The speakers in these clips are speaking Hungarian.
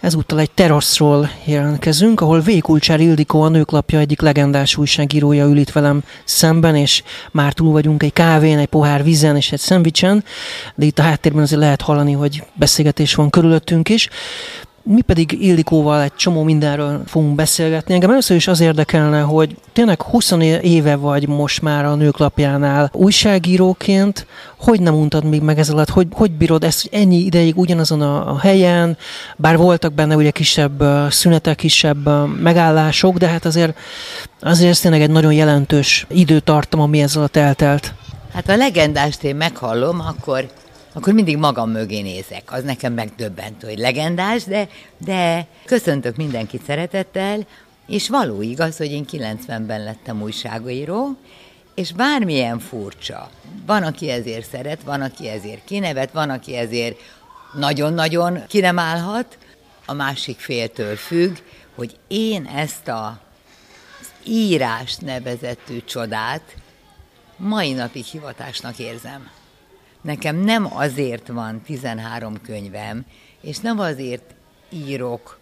Ezúttal egy teraszról jelentkezünk, ahol Vékulcsár Ildikó, a nőklapja egyik legendás újságírója ül itt velem szemben, és már túl vagyunk egy kávén, egy pohár vízen és egy szendvicsen, de itt a háttérben azért lehet hallani, hogy beszélgetés van körülöttünk is. Mi pedig Ildikóval egy csomó mindenről fogunk beszélgetni. Engem először is az érdekelne, hogy tényleg 20 éve vagy most már a nőklapjánál újságíróként, hogy nem untad még meg ez alatt, hogy, hogy bírod ezt ennyi ideig ugyanazon a, a helyen, bár voltak benne ugye kisebb szünetek, kisebb megállások, de hát azért, azért ez tényleg egy nagyon jelentős időtartam, ami ez alatt eltelt. Hát a legendást én meghallom, akkor akkor mindig magam mögé nézek. Az nekem megdöbbentő, hogy legendás, de, de köszöntök mindenkit szeretettel, és való igaz, hogy én 90-ben lettem újságíró, és bármilyen furcsa, van, aki ezért szeret, van, aki ezért kinevet, van, aki ezért nagyon-nagyon ki nem állhat, a másik féltől függ, hogy én ezt a írást nevezetű csodát mai napig hivatásnak érzem. Nekem nem azért van 13 könyvem, és nem azért írok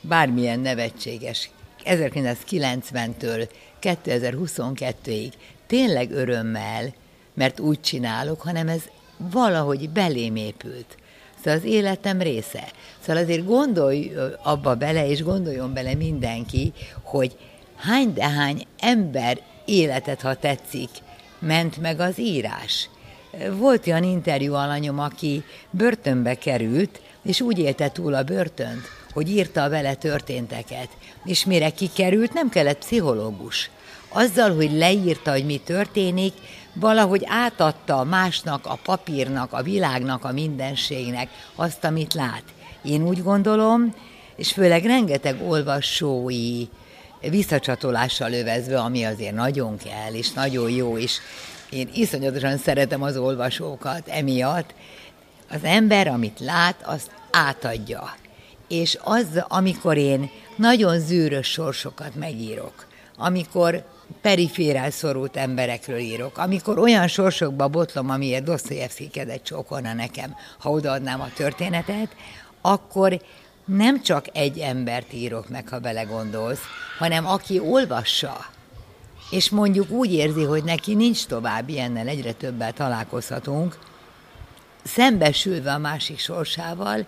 bármilyen nevetséges 1990-től 2022-ig tényleg örömmel, mert úgy csinálok, hanem ez valahogy belém épült. Szóval az életem része. Szóval azért gondolj abba bele, és gondoljon bele mindenki, hogy hány de hány ember életet, ha tetszik, ment meg az írás. Volt olyan interjú alanyom, aki börtönbe került, és úgy élte túl a börtönt, hogy írta a vele történteket. És mire kikerült, nem kellett pszichológus. Azzal, hogy leírta, hogy mi történik, valahogy átadta másnak, a papírnak, a világnak, a mindenségnek azt, amit lát. Én úgy gondolom, és főleg rengeteg olvasói visszacsatolással övezve, ami azért nagyon kell, és nagyon jó, és én iszonyatosan szeretem az olvasókat emiatt. Az ember, amit lát, azt átadja. És az, amikor én nagyon zűrös sorsokat megírok, amikor periférál szorult emberekről írok, amikor olyan sorsokba botlom, amiért Dostoyevsky kedett csókolna nekem, ha odaadnám a történetet, akkor nem csak egy embert írok meg, ha belegondolsz, hanem aki olvassa, és mondjuk úgy érzi, hogy neki nincs tovább ilyennel, egyre többel találkozhatunk, szembesülve a másik sorsával,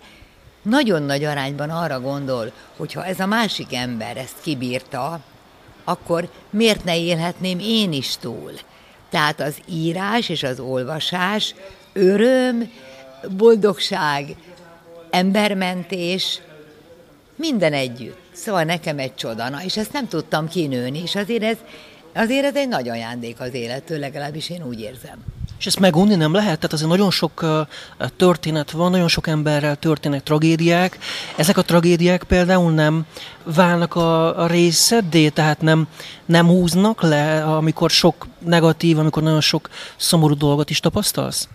nagyon nagy arányban arra gondol, hogy ha ez a másik ember ezt kibírta, akkor miért ne élhetném én is túl? Tehát az írás és az olvasás öröm, boldogság, embermentés, minden együtt. Szóval nekem egy csoda, na, és ezt nem tudtam kinőni, és azért ez Azért ez egy nagy ajándék az élettől, legalábbis én úgy érzem. És ezt megunni nem lehet? Tehát azért nagyon sok történet van, nagyon sok emberrel történnek tragédiák. Ezek a tragédiák például nem válnak a, a részeddé, tehát nem, nem húznak le, amikor sok negatív, amikor nagyon sok szomorú dolgot is tapasztalsz?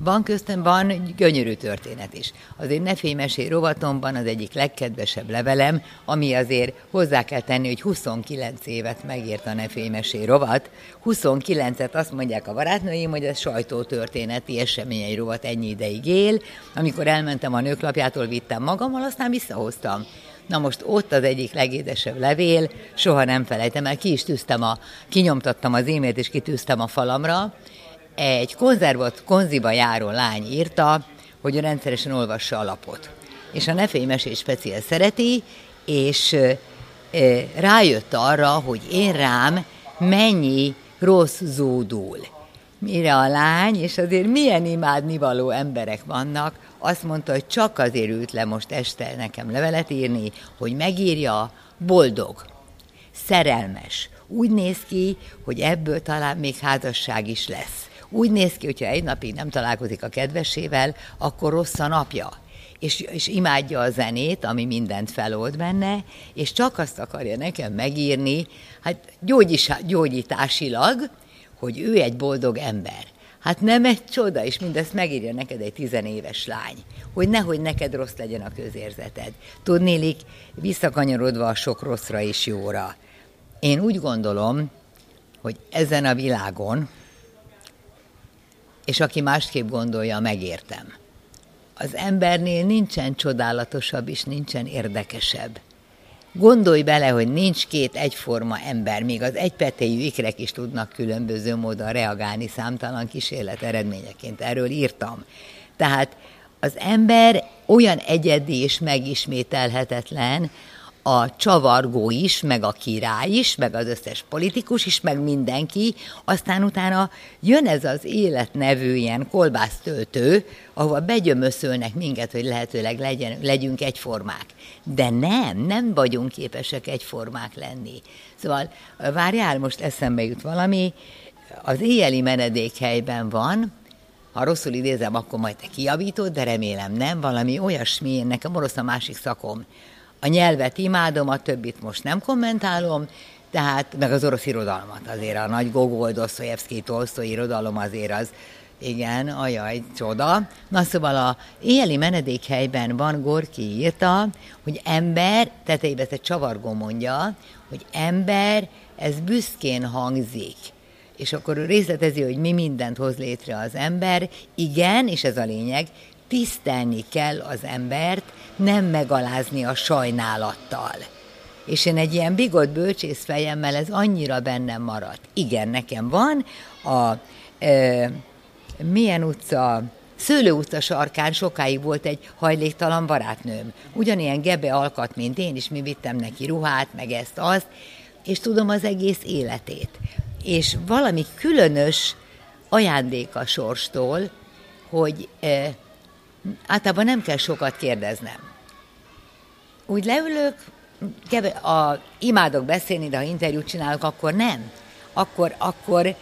Van köztem, van gyönyörű történet is. Az én nefémesé rovatomban az egyik legkedvesebb levelem, ami azért hozzá kell tenni, hogy 29 évet megért a nefémesé rovat. 29-et azt mondják a barátnőim, hogy ez sajtótörténeti eseményei rovat ennyi ideig él. Amikor elmentem a nőklapjától, vittem magammal, aztán visszahoztam. Na most ott az egyik legédesebb levél, soha nem felejtem el, ki is tűztem a, kinyomtattam az e-mailt és kitűztem a falamra, egy konzervot konziba járó lány írta, hogy rendszeresen olvassa a lapot. És a nefély mesés speciál szereti, és rájött arra, hogy én rám mennyi rossz zódul. Mire a lány, és azért milyen imádnivaló emberek vannak, azt mondta, hogy csak azért ült le most este nekem levelet írni, hogy megírja, boldog, szerelmes. Úgy néz ki, hogy ebből talán még házasság is lesz. Úgy néz ki, hogyha egy napig nem találkozik a kedvesével, akkor rossz a napja. és, és imádja a zenét, ami mindent felold benne, és csak azt akarja nekem megírni, hát gyógyis, gyógyításilag, hogy ő egy boldog ember. Hát nem egy csoda, és mindezt megírja neked egy tizenéves lány, hogy nehogy neked rossz legyen a közérzeted. Tudnélik, visszakanyarodva a sok rosszra és jóra. Én úgy gondolom, hogy ezen a világon, és aki másképp gondolja, megértem. Az embernél nincsen csodálatosabb és nincsen érdekesebb. Gondolj bele, hogy nincs két egyforma ember, még az egypetéjű ikrek is tudnak különböző módon reagálni számtalan kísérlet eredményeként. Erről írtam. Tehát az ember olyan egyedi és megismételhetetlen, a csavargó is, meg a király is, meg az összes politikus is, meg mindenki, aztán utána jön ez az élet nevű ilyen kolbásztöltő, ahova begyömöszölnek minket, hogy lehetőleg legyen, legyünk egyformák. De nem, nem vagyunk képesek egyformák lenni. Szóval várjál, most eszembe jut valami, az éjjeli menedékhelyben van, ha rosszul idézem, akkor majd te kiavítod, de remélem nem, valami olyasmi, nekem orosz a másik szakom, a nyelvet imádom, a többit most nem kommentálom, tehát meg az orosz irodalmat azért, a nagy Gogol, Dostoyevsky, Tolstoy irodalom azért az, igen, ajaj, csoda. Na szóval a éjjeli menedékhelyben van Gorki írta, hogy ember, tetejében egy csavargó mondja, hogy ember, ez büszkén hangzik. És akkor részletezi, hogy mi mindent hoz létre az ember. Igen, és ez a lényeg, tisztelni kell az embert, nem megalázni a sajnálattal. És én egy ilyen bigott bölcsész fejemmel ez annyira bennem maradt. Igen, nekem van a e, milyen utca, Szőlő utca sarkán sokáig volt egy hajléktalan barátnőm. Ugyanilyen gebe alkat, mint én is, mi vittem neki ruhát, meg ezt, azt, és tudom az egész életét. És valami különös ajándék a sorstól, hogy e, általában nem kell sokat kérdeznem. Úgy leülök, keve, a, imádok beszélni, de ha interjút csinálok, akkor nem. Akkor, akkor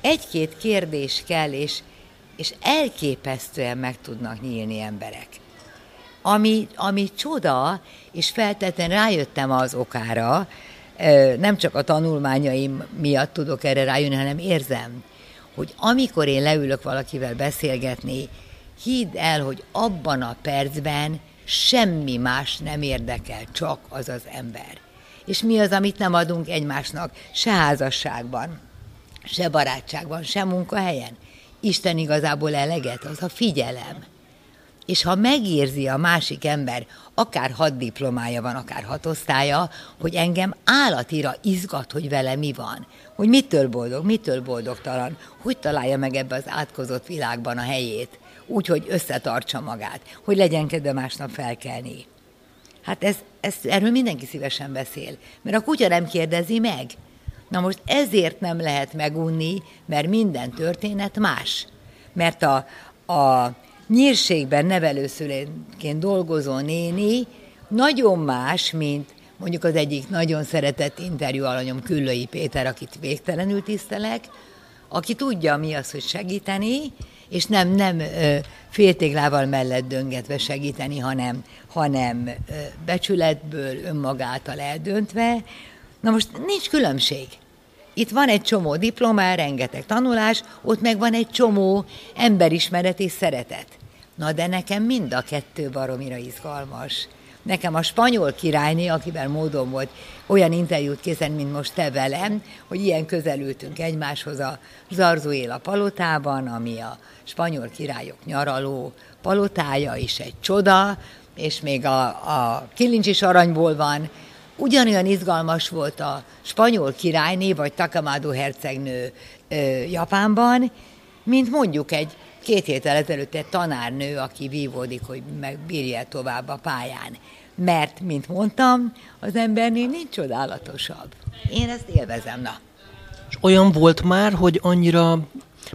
egy-két kérdés kell, és, és elképesztően meg tudnak nyílni emberek. Ami, ami csoda, és feltétlenül rájöttem az okára, nem csak a tanulmányaim miatt tudok erre rájönni, hanem érzem, hogy amikor én leülök valakivel beszélgetni, hidd el, hogy abban a percben semmi más nem érdekel, csak az az ember. És mi az, amit nem adunk egymásnak, se házasságban, se barátságban, se munkahelyen? Isten igazából eleget, az a figyelem. És ha megérzi a másik ember, akár hat diplomája van, akár hat osztálya, hogy engem állatira izgat, hogy vele mi van, hogy mitől boldog, mitől boldogtalan, hogy találja meg ebbe az átkozott világban a helyét, úgy, hogy összetartsa magát, hogy legyen kedve másnap felkelni. Hát ez, ez, erről mindenki szívesen beszél, mert a kutya nem kérdezi meg. Na most ezért nem lehet megunni, mert minden történet más. Mert a, a nyírségben nevelőszülőként dolgozó néni nagyon más, mint mondjuk az egyik nagyon szeretett interjú alanyom Küllői Péter, akit végtelenül tisztelek, aki tudja mi az, hogy segíteni, és nem, nem féltéglával mellett döngetve segíteni, hanem, hanem becsületből, önmagáltal eldöntve. Na most nincs különbség. Itt van egy csomó diplomá, rengeteg tanulás, ott meg van egy csomó emberismeret és szeretet. Na de nekem mind a kettő baromira izgalmas. Nekem a spanyol királyné, akivel módon volt olyan interjút készen, mint most te velem, hogy ilyen közelültünk egymáshoz a Zarzuéla palotában, ami a spanyol királyok nyaraló palotája is egy csoda, és még a, a kilincs is aranyból van. Ugyanolyan izgalmas volt a spanyol királyné, vagy Takamado hercegnő ö, Japánban, mint mondjuk egy két héttel ezelőtt egy tanárnő, aki vívódik, hogy megbírja tovább a pályán. Mert, mint mondtam, az embernél nincs csodálatosabb. Én ezt élvezem, na. És olyan volt már, hogy annyira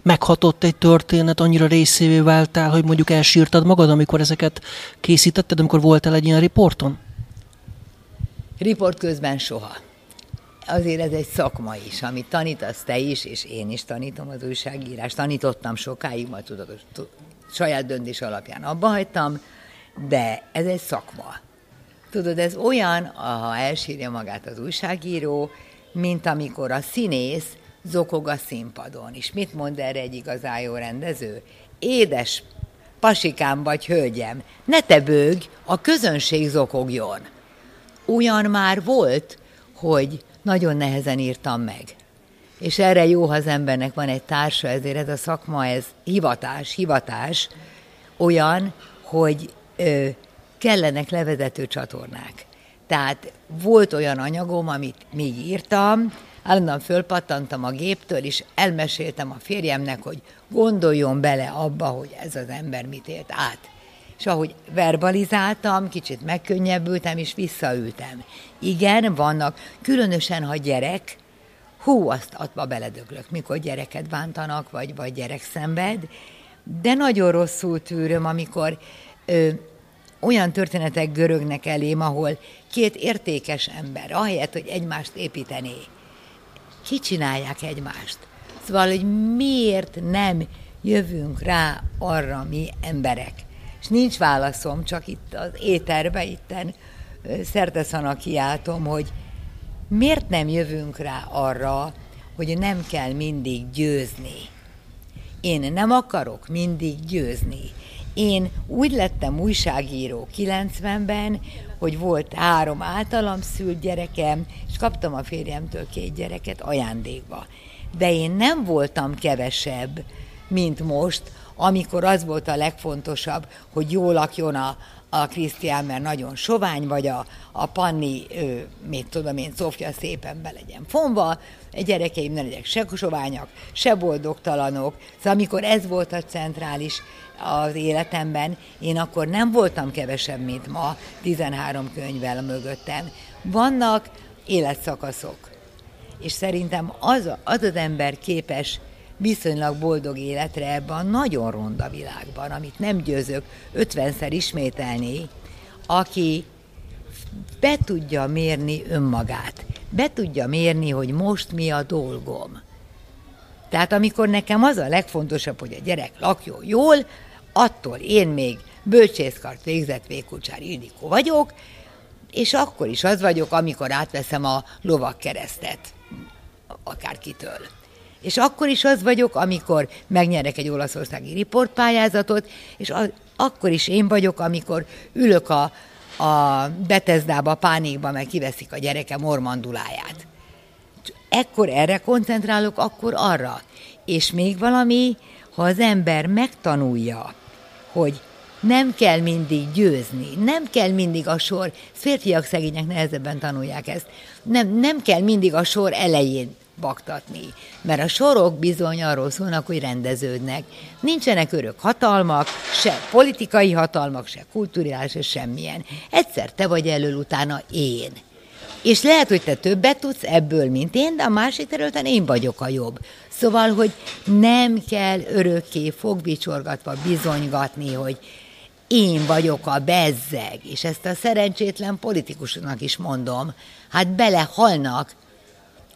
meghatott egy történet, annyira részévé váltál, hogy mondjuk elsírtad magad, amikor ezeket készítetted, amikor voltál egy ilyen riporton? Riport közben soha. Azért ez egy szakma is, amit tanítasz te is, és én is tanítom az újságírást. Tanítottam sokáig, majd tudod, saját döntés alapján abba hagytam, de ez egy szakma. Tudod, ez olyan, ha elsírja magát az újságíró, mint amikor a színész zokog a színpadon. És mit mond erre egy igazán jó rendező? Édes pasikám vagy hölgyem, ne te bőg, a közönség zokogjon. Olyan már volt, hogy nagyon nehezen írtam meg. És erre jó, ha az embernek van egy társa, ezért ez a szakma, ez hivatás, hivatás, olyan, hogy ö, kellenek levezető csatornák. Tehát volt olyan anyagom, amit még írtam, állandóan fölpattantam a géptől, és elmeséltem a férjemnek, hogy gondoljon bele abba, hogy ez az ember mit élt át. És ahogy verbalizáltam, kicsit megkönnyebbültem, és visszaültem. Igen, vannak, különösen, ha gyerek, hú, azt adva beledöglök, mikor gyereket bántanak, vagy, vagy gyerek szenved, de nagyon rosszul tűröm, amikor ö, olyan történetek görögnek elém, ahol két értékes ember, ahelyett, hogy egymást építené, kicsinálják egymást. Szóval, hogy miért nem jövünk rá arra mi emberek. És nincs válaszom, csak itt az éterbe, itten szerteszana kiáltom, hogy miért nem jövünk rá arra, hogy nem kell mindig győzni. Én nem akarok mindig győzni. Én úgy lettem újságíró 90-ben, hogy volt három általam szült gyerekem, és kaptam a férjemtől két gyereket ajándékba. De én nem voltam kevesebb, mint most, amikor az volt a legfontosabb, hogy jól lakjon a, a Krisztián, mert nagyon sovány, vagy a, a Panni, ő, mit tudom én, Szofia szépen be legyen fonva, a gyerekeim ne legyenek se soványak, se boldogtalanok. Szóval amikor ez volt a centrális az életemben, én akkor nem voltam kevesebb, mint ma, 13 könyvvel mögöttem. Vannak életszakaszok, és szerintem az az, az ember képes viszonylag boldog életre ebben a nagyon ronda világban, amit nem győzök ötvenszer ismételni, aki be tudja mérni önmagát, be tudja mérni, hogy most mi a dolgom. Tehát amikor nekem az a legfontosabb, hogy a gyerek lakjon jól, attól én még bölcsészkart végzett Vékulcsár Ildikó vagyok, és akkor is az vagyok, amikor átveszem a lovakkeresztet akárkitől. És akkor is az vagyok, amikor megnyerek egy olaszországi riportpályázatot, és a, akkor is én vagyok, amikor ülök a, a Betezdába, pánikba, meg kiveszik a gyereke mormanduláját. Ekkor erre koncentrálok, akkor arra. És még valami, ha az ember megtanulja, hogy nem kell mindig győzni, nem kell mindig a sor, férfiak szegények nehezebben tanulják ezt, nem, nem kell mindig a sor elején baktatni, mert a sorok bizony arról szólnak, hogy rendeződnek. Nincsenek örök hatalmak, se politikai hatalmak, se kulturális, se semmilyen. Egyszer te vagy elől, utána én. És lehet, hogy te többet tudsz ebből, mint én, de a másik területen én vagyok a jobb. Szóval, hogy nem kell örökké fogbicsorgatva bizonygatni, hogy én vagyok a bezzeg, és ezt a szerencsétlen politikusnak is mondom, hát belehalnak,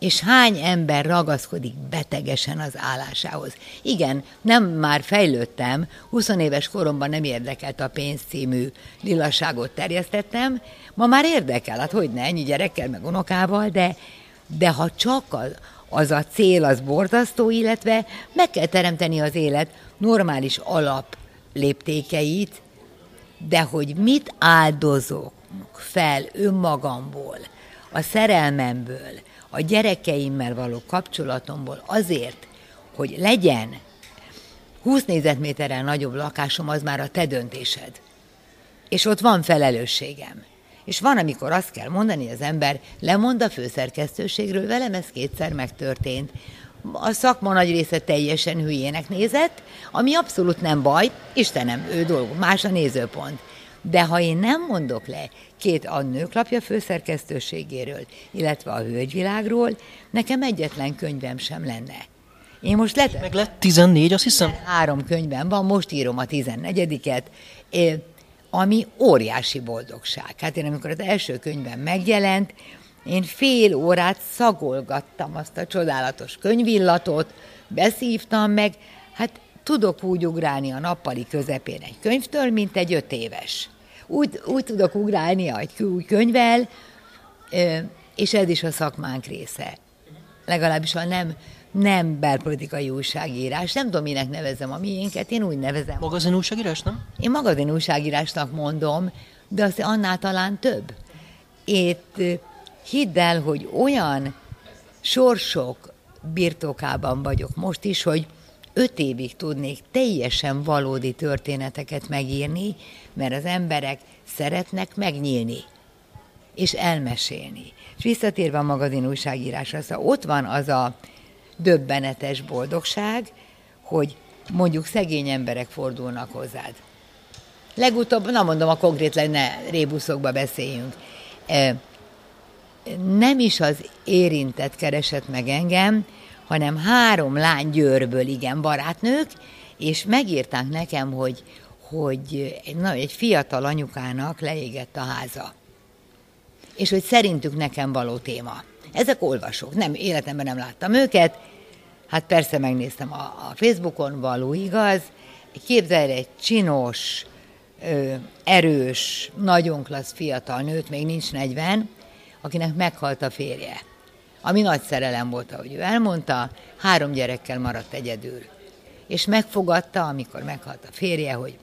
és hány ember ragaszkodik betegesen az állásához. Igen, nem már fejlődtem, 20 éves koromban nem érdekelt a pénz című lilasságot terjesztettem, ma már érdekel, hát hogy ne, ennyi gyerekkel, meg unokával, de, de ha csak az, az a cél, az borzasztó, illetve meg kell teremteni az élet normális alap léptékeit, de hogy mit áldozok fel önmagamból, a szerelmemből, a gyerekeimmel való kapcsolatomból azért, hogy legyen 20 négyzetméterrel nagyobb lakásom, az már a te döntésed. És ott van felelősségem. És van, amikor azt kell mondani, az ember lemond a főszerkesztőségről, velem ez kétszer megtörtént. A szakma nagy része teljesen hülyének nézett, ami abszolút nem baj, Istenem, ő dolgok, más a nézőpont. De ha én nem mondok le két a nőklapja főszerkesztőségéről, illetve a hölgyvilágról, nekem egyetlen könyvem sem lenne. Én most lett... Meg lett 14, azt hiszem? Három könyvem van, most írom a 14-et, ami óriási boldogság. Hát én amikor az első könyvem megjelent, én fél órát szagolgattam azt a csodálatos könyvillatot, beszívtam meg, hát tudok úgy ugrálni a nappali közepén egy könyvtől, mint egy öt éves. Úgy, úgy tudok ugrálni egy új könyvvel, és ez is a szakmánk része. Legalábbis a nem, nem belpolitikai újságírás. Nem tudom, minek nevezem a miénket, én úgy nevezem. Magazin újságírás, nem? Én magazin újságírásnak mondom, de az annál talán több. Itt hidd el, hogy olyan sorsok birtokában vagyok most is, hogy öt évig tudnék teljesen valódi történeteket megírni, mert az emberek szeretnek megnyílni és elmesélni. És visszatérve a magazin újságírásra, szóval ott van az a döbbenetes boldogság, hogy mondjuk szegény emberek fordulnak hozzád. Legutóbb, na mondom, a konkrét ne rébuszokba beszéljünk. Nem is az érintett keresett meg engem, hanem három lány Győrből, igen, barátnők, és megírták nekem, hogy, hogy na, egy fiatal anyukának leégett a háza. És hogy szerintük nekem való téma. Ezek olvasók, nem, életemben nem láttam őket, hát persze megnéztem a, a Facebookon, való igaz, képzelj egy csinos, erős, nagyon klassz fiatal nőt, még nincs 40, akinek meghalt a férje. Ami nagy szerelem volt, ahogy ő elmondta, három gyerekkel maradt egyedül. És megfogadta, amikor meghalt a férje, hogy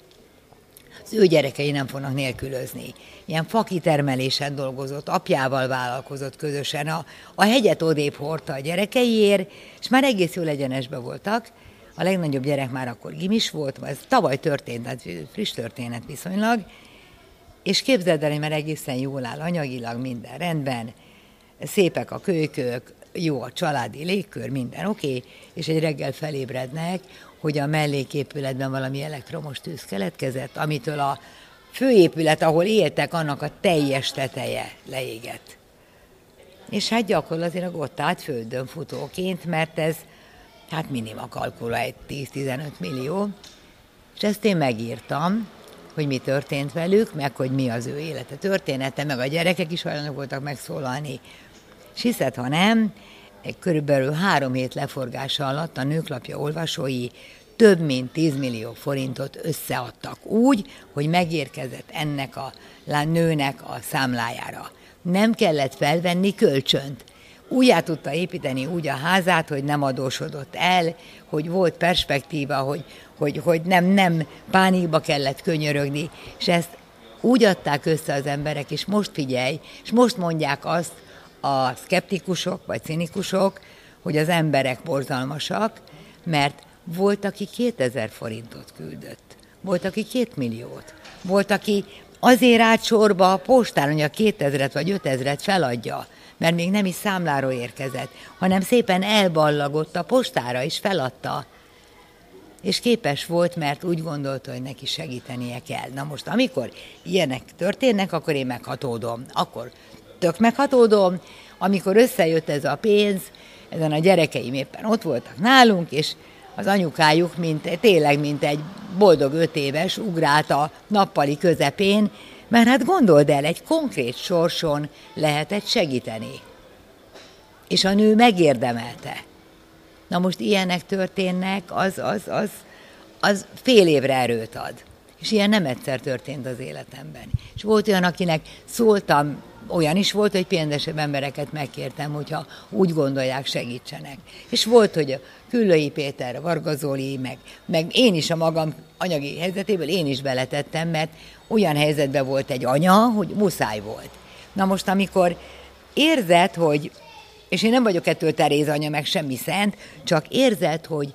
az ő gyerekei nem fognak nélkülözni. Ilyen fakitermelésen dolgozott, apjával vállalkozott közösen, a, a hegyet odébb hordta a gyerekeiért, és már egész jól egyenesbe voltak. A legnagyobb gyerek már akkor gimis volt, ez tavaly történt, tehát friss történet viszonylag, és képzeld el, hogy már egészen jól áll anyagilag, minden rendben, szépek a kölykök, jó a családi légkör, minden oké, okay, és egy reggel felébrednek, hogy a melléképületben valami elektromos tűz keletkezett, amitől a főépület, ahol éltek, annak a teljes teteje leégett. És hát gyakorlatilag ott állt földön futóként, mert ez hát minima kalkula egy 10-15 millió, és ezt én megírtam, hogy mi történt velük, meg hogy mi az ő élete története, meg a gyerekek is hajlandók voltak megszólalni. És hiszed, ha nem, körülbelül három hét leforgása alatt a nőklapja olvasói több mint 10 millió forintot összeadtak úgy, hogy megérkezett ennek a nőnek a számlájára. Nem kellett felvenni kölcsönt. Újjá tudta építeni úgy a házát, hogy nem adósodott el, hogy volt perspektíva, hogy, hogy, hogy nem, nem pánikba kellett könyörögni, és ezt úgy adták össze az emberek, és most figyelj, és most mondják azt a szkeptikusok vagy cinikusok, hogy az emberek borzalmasak, mert volt, aki 2000 forintot küldött, volt, aki 2 milliót, volt, aki azért állt sorba a postán, hogy a 2000-et vagy 5000-et feladja, mert még nem is számláról érkezett, hanem szépen elballagott a postára és feladta. És képes volt, mert úgy gondolta, hogy neki segítenie kell. Na most, amikor ilyenek történnek, akkor én meghatódom. Akkor tök meghatódom, amikor összejött ez a pénz, ezen a gyerekeim éppen ott voltak nálunk, és az anyukájuk, mint, tényleg, mint egy boldog öt éves, ugrált a nappali közepén, mert hát gondold el, egy konkrét sorson lehetett segíteni. És a nő megérdemelte. Na most ilyenek történnek, az, az, az, az fél évre erőt ad. És ilyen nem egyszer történt az életemben. És volt olyan, akinek szóltam olyan is volt, hogy pénzesebb embereket megkértem, hogyha úgy gondolják, segítsenek. És volt, hogy a Küllői Péter, Varga Zoli, meg, meg én is a magam anyagi helyzetéből én is beletettem, mert olyan helyzetben volt egy anya, hogy muszáj volt. Na most, amikor érzed, hogy, és én nem vagyok ettől Teréz anya, meg semmi szent, csak érzed, hogy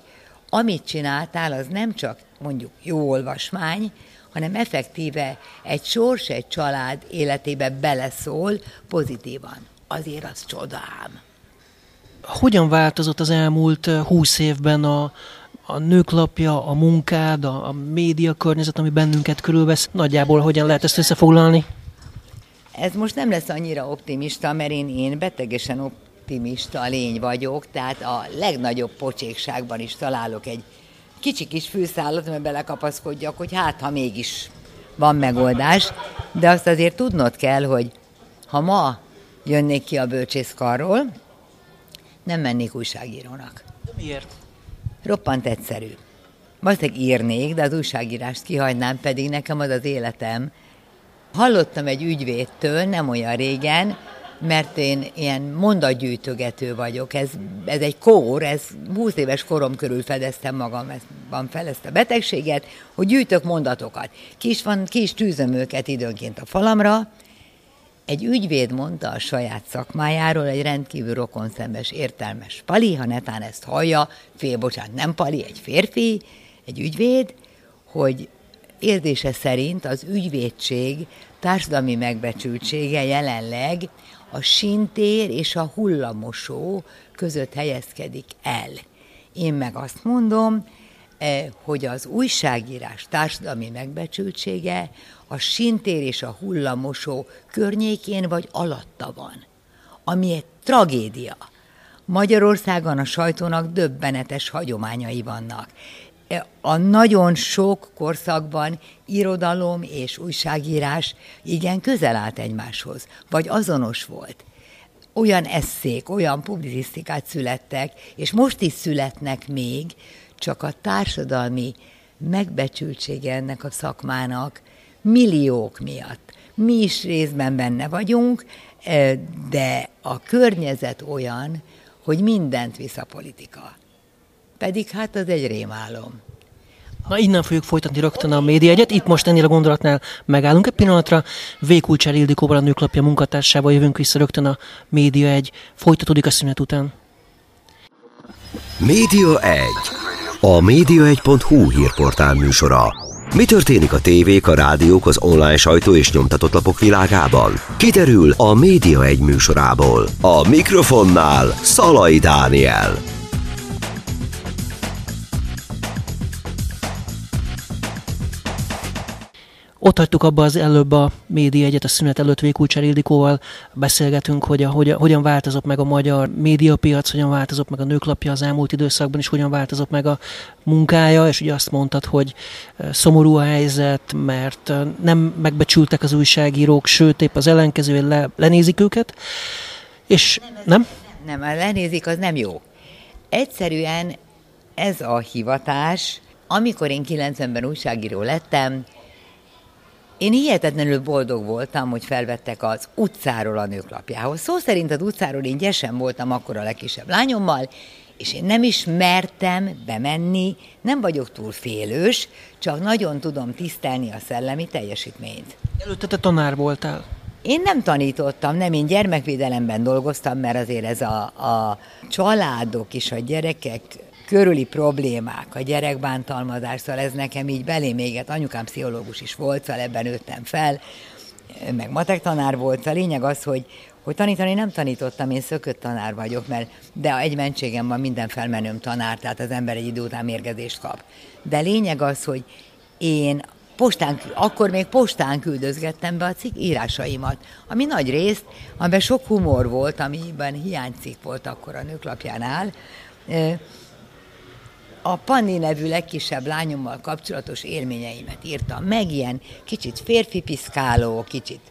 amit csináltál, az nem csak mondjuk jó olvasmány, hanem effektíve egy sors, egy család életébe beleszól pozitívan. Azért az csodám. Hogyan változott az elmúlt húsz évben a, a nőklapja, a munkád, a, a média környezet, ami bennünket körülvesz? Nagyjából hogyan lehet ezt összefoglalni? Ez most nem lesz annyira optimista, mert én, én betegesen optimista lény vagyok, tehát a legnagyobb pocsékságban is találok egy kicsi kis fűszálat, mert belekapaszkodjak, hogy hát, ha mégis van megoldás, de azt azért tudnod kell, hogy ha ma jönnék ki a bölcsészkarról, nem mennék újságírónak. Miért? Roppant egyszerű. Valószínűleg írnék, de az újságírást kihagynám, pedig nekem az az életem, hallottam egy ügyvédtől nem olyan régen, mert én ilyen mondatgyűjtögető vagyok. Ez, ez egy kór, ez 20 éves korom körül fedeztem magamban fel ezt a betegséget, hogy gyűjtök mondatokat. Ki is, van, ki is tűzöm őket időnként a falamra. Egy ügyvéd mondta a saját szakmájáról, egy rendkívül rokonszembes, értelmes pali, ha netán ezt hallja, fél, bocsánat, nem pali, egy férfi, egy ügyvéd, hogy érzése szerint az ügyvédség társadalmi megbecsültsége jelenleg a sintér és a hullamosó között helyezkedik el. Én meg azt mondom, eh, hogy az újságírás társadalmi megbecsültsége a sintér és a hullamosó környékén vagy alatta van, ami egy tragédia. Magyarországon a sajtónak döbbenetes hagyományai vannak a nagyon sok korszakban irodalom és újságírás igen közel állt egymáshoz, vagy azonos volt. Olyan eszék, olyan publicisztikát születtek, és most is születnek még, csak a társadalmi megbecsültsége ennek a szakmának milliók miatt. Mi is részben benne vagyunk, eh, de a környezet olyan, hogy mindent visz a politika. Pedig hát az egy rémálom. Na innen fogjuk folytatni rögtön a média egyet. Itt most ennél a gondolatnál megállunk egy pillanatra. Vékulcsár Ildikóval a nőklapja munkatársával jövünk vissza rögtön a média egy. Folytatódik a szünet után. Média 1. A média1.hu hírportál műsora. Mi történik a tévék, a rádiók, az online sajtó és nyomtatott lapok világában? Kiderül a Média 1 műsorából. A mikrofonnál Szalai Dániel. Ott hagytuk abba az előbb a média egyet, a szünet előtt Vékulcsár Ildikóval beszélgetünk, hogy a, hogy hogyan változott meg a magyar médiapiac, hogyan változott meg a nőklapja az elmúlt időszakban, és hogyan változott meg a munkája, és ugye azt mondtad, hogy szomorú a helyzet, mert nem megbecsültek az újságírók, sőt, épp az ellenkező, le, lenézik őket, és nem? Nem, nem, lenézik az nem jó. Egyszerűen ez a hivatás, amikor én 90-ben újságíró lettem, én hihetetlenül boldog voltam, hogy felvettek az utcáról a nőklapjához. Szó szerint az utcáról én gyesen voltam akkor a legkisebb lányommal, és én nem is mertem bemenni, nem vagyok túl félős, csak nagyon tudom tisztelni a szellemi teljesítményt. Előtte te tanár voltál. Én nem tanítottam, nem, én gyermekvédelemben dolgoztam, mert azért ez a, a családok és a gyerekek körüli problémák, a gyerekbántalmazás, szóval ez nekem így belém éget. Anyukám pszichológus is volt, szóval ebben nőttem fel, meg matek tanár volt. A lényeg az, hogy, hogy tanítani nem tanítottam, én szökött tanár vagyok, mert de egy mentségem van, minden felmenőm tanár, tehát az ember egy idő után mérgezést kap. De lényeg az, hogy én postán, akkor még postán küldözgettem be a cikk írásaimat, ami nagy részt, amiben sok humor volt, amiben hiánycikk volt akkor a nőklapjánál, a Panni nevű legkisebb lányommal kapcsolatos élményeimet írtam meg, ilyen kicsit férfi piszkáló, kicsit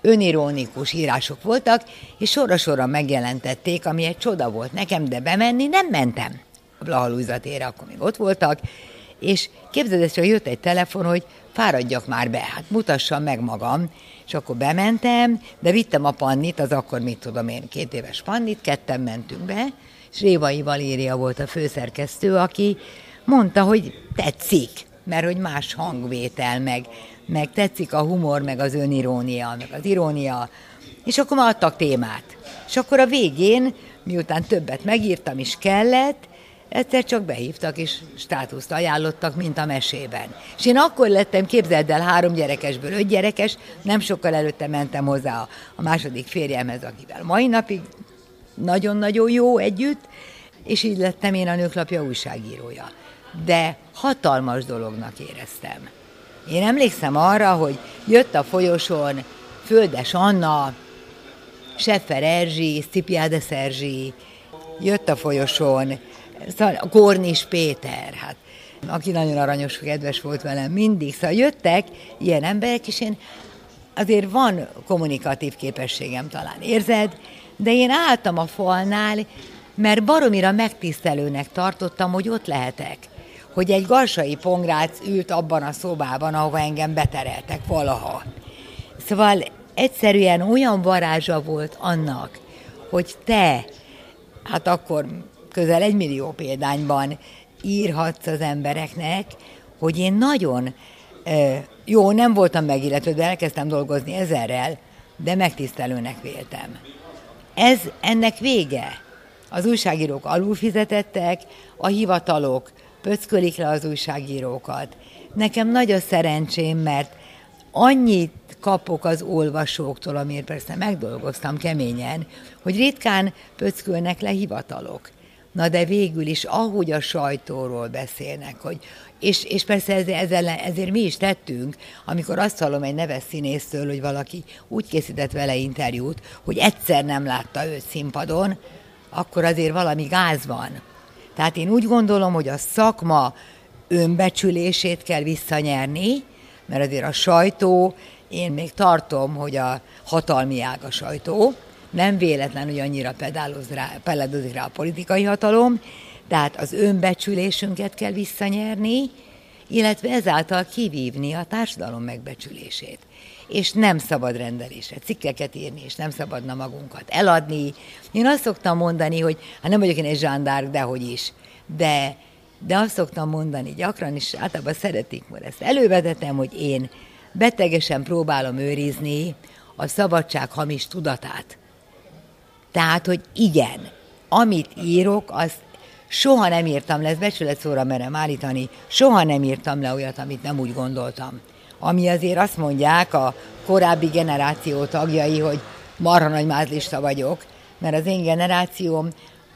önironikus írások voltak, és sorra-sorra megjelentették, ami egy csoda volt nekem, de bemenni nem mentem. A Blahalúzatére akkor még ott voltak, és képzeld hogy jött egy telefon, hogy fáradjak már be, hát mutassam meg magam, és akkor bementem, de vittem a Pannit, az akkor mit tudom én, két éves Pannit, ketten mentünk be, és Révai Valéria volt a főszerkesztő, aki mondta, hogy tetszik, mert hogy más hangvétel, meg, meg tetszik a humor, meg az önirónia, meg az irónia, és akkor már adtak témát. És akkor a végén, miután többet megírtam is kellett, egyszer csak behívtak, és státuszt ajánlottak, mint a mesében. És én akkor lettem, képzeld el, három gyerekesből öt gyerekes, nem sokkal előtte mentem hozzá a, a második férjemhez, akivel mai napig nagyon-nagyon jó együtt, és így lettem én a nőklapja újságírója. De hatalmas dolognak éreztem. Én emlékszem arra, hogy jött a folyosón Földes Anna, Seffer Erzsi, Szipiádes Erzsi, jött a folyosón szóval Kornis Péter, hát, aki nagyon aranyos, kedves volt velem mindig. Szóval jöttek ilyen emberek, és én azért van kommunikatív képességem talán, érzed? De én álltam a falnál, mert baromira megtisztelőnek tartottam, hogy ott lehetek. Hogy egy garsai pongrác ült abban a szobában, ahova engem betereltek valaha. Szóval egyszerűen olyan varázsa volt annak, hogy te, hát akkor közel egy millió példányban írhatsz az embereknek, hogy én nagyon jó, nem voltam megillető, de elkezdtem dolgozni ezerrel, de megtisztelőnek véltem. Ez ennek vége. Az újságírók alulfizetettek, a hivatalok pöckölik le az újságírókat. Nekem nagy a szerencsém, mert annyit kapok az olvasóktól, amiért persze megdolgoztam keményen, hogy ritkán pöckölnek le hivatalok. Na de végül is, ahogy a sajtóról beszélnek, hogy, és, és persze ezzel, ezért mi is tettünk, amikor azt hallom egy neves színésztől, hogy valaki úgy készített vele interjút, hogy egyszer nem látta őt színpadon, akkor azért valami gáz van. Tehát én úgy gondolom, hogy a szakma önbecsülését kell visszanyerni, mert azért a sajtó, én még tartom, hogy a hatalmi ág a sajtó, nem véletlen, hogy annyira pedáloz rá, rá a politikai hatalom, tehát az önbecsülésünket kell visszanyerni, illetve ezáltal kivívni a társadalom megbecsülését. És nem szabad rendelésre cikkeket írni, és nem szabadna magunkat eladni. Én azt szoktam mondani, hogy hát nem vagyok én egy zsándár, dehogy is, de, de azt szoktam mondani gyakran, és általában szeretik, mert ezt elővezetem, hogy én betegesen próbálom őrizni a szabadság hamis tudatát. Tehát, hogy igen, amit írok, az soha nem írtam le, ezt becsületszóra merem állítani, soha nem írtam le olyat, amit nem úgy gondoltam. Ami azért azt mondják a korábbi generáció tagjai, hogy marha nagy mázlista vagyok, mert az én generációm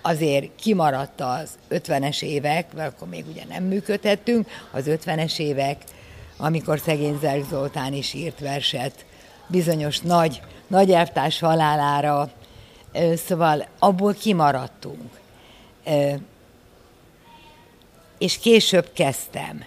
azért kimaradt az 50-es évek, mert akkor még ugye nem működhettünk, az 50-es évek, amikor szegény Zerg Zoltán is írt verset bizonyos nagy, nagy elvtárs halálára, szóval abból kimaradtunk. És később kezdtem.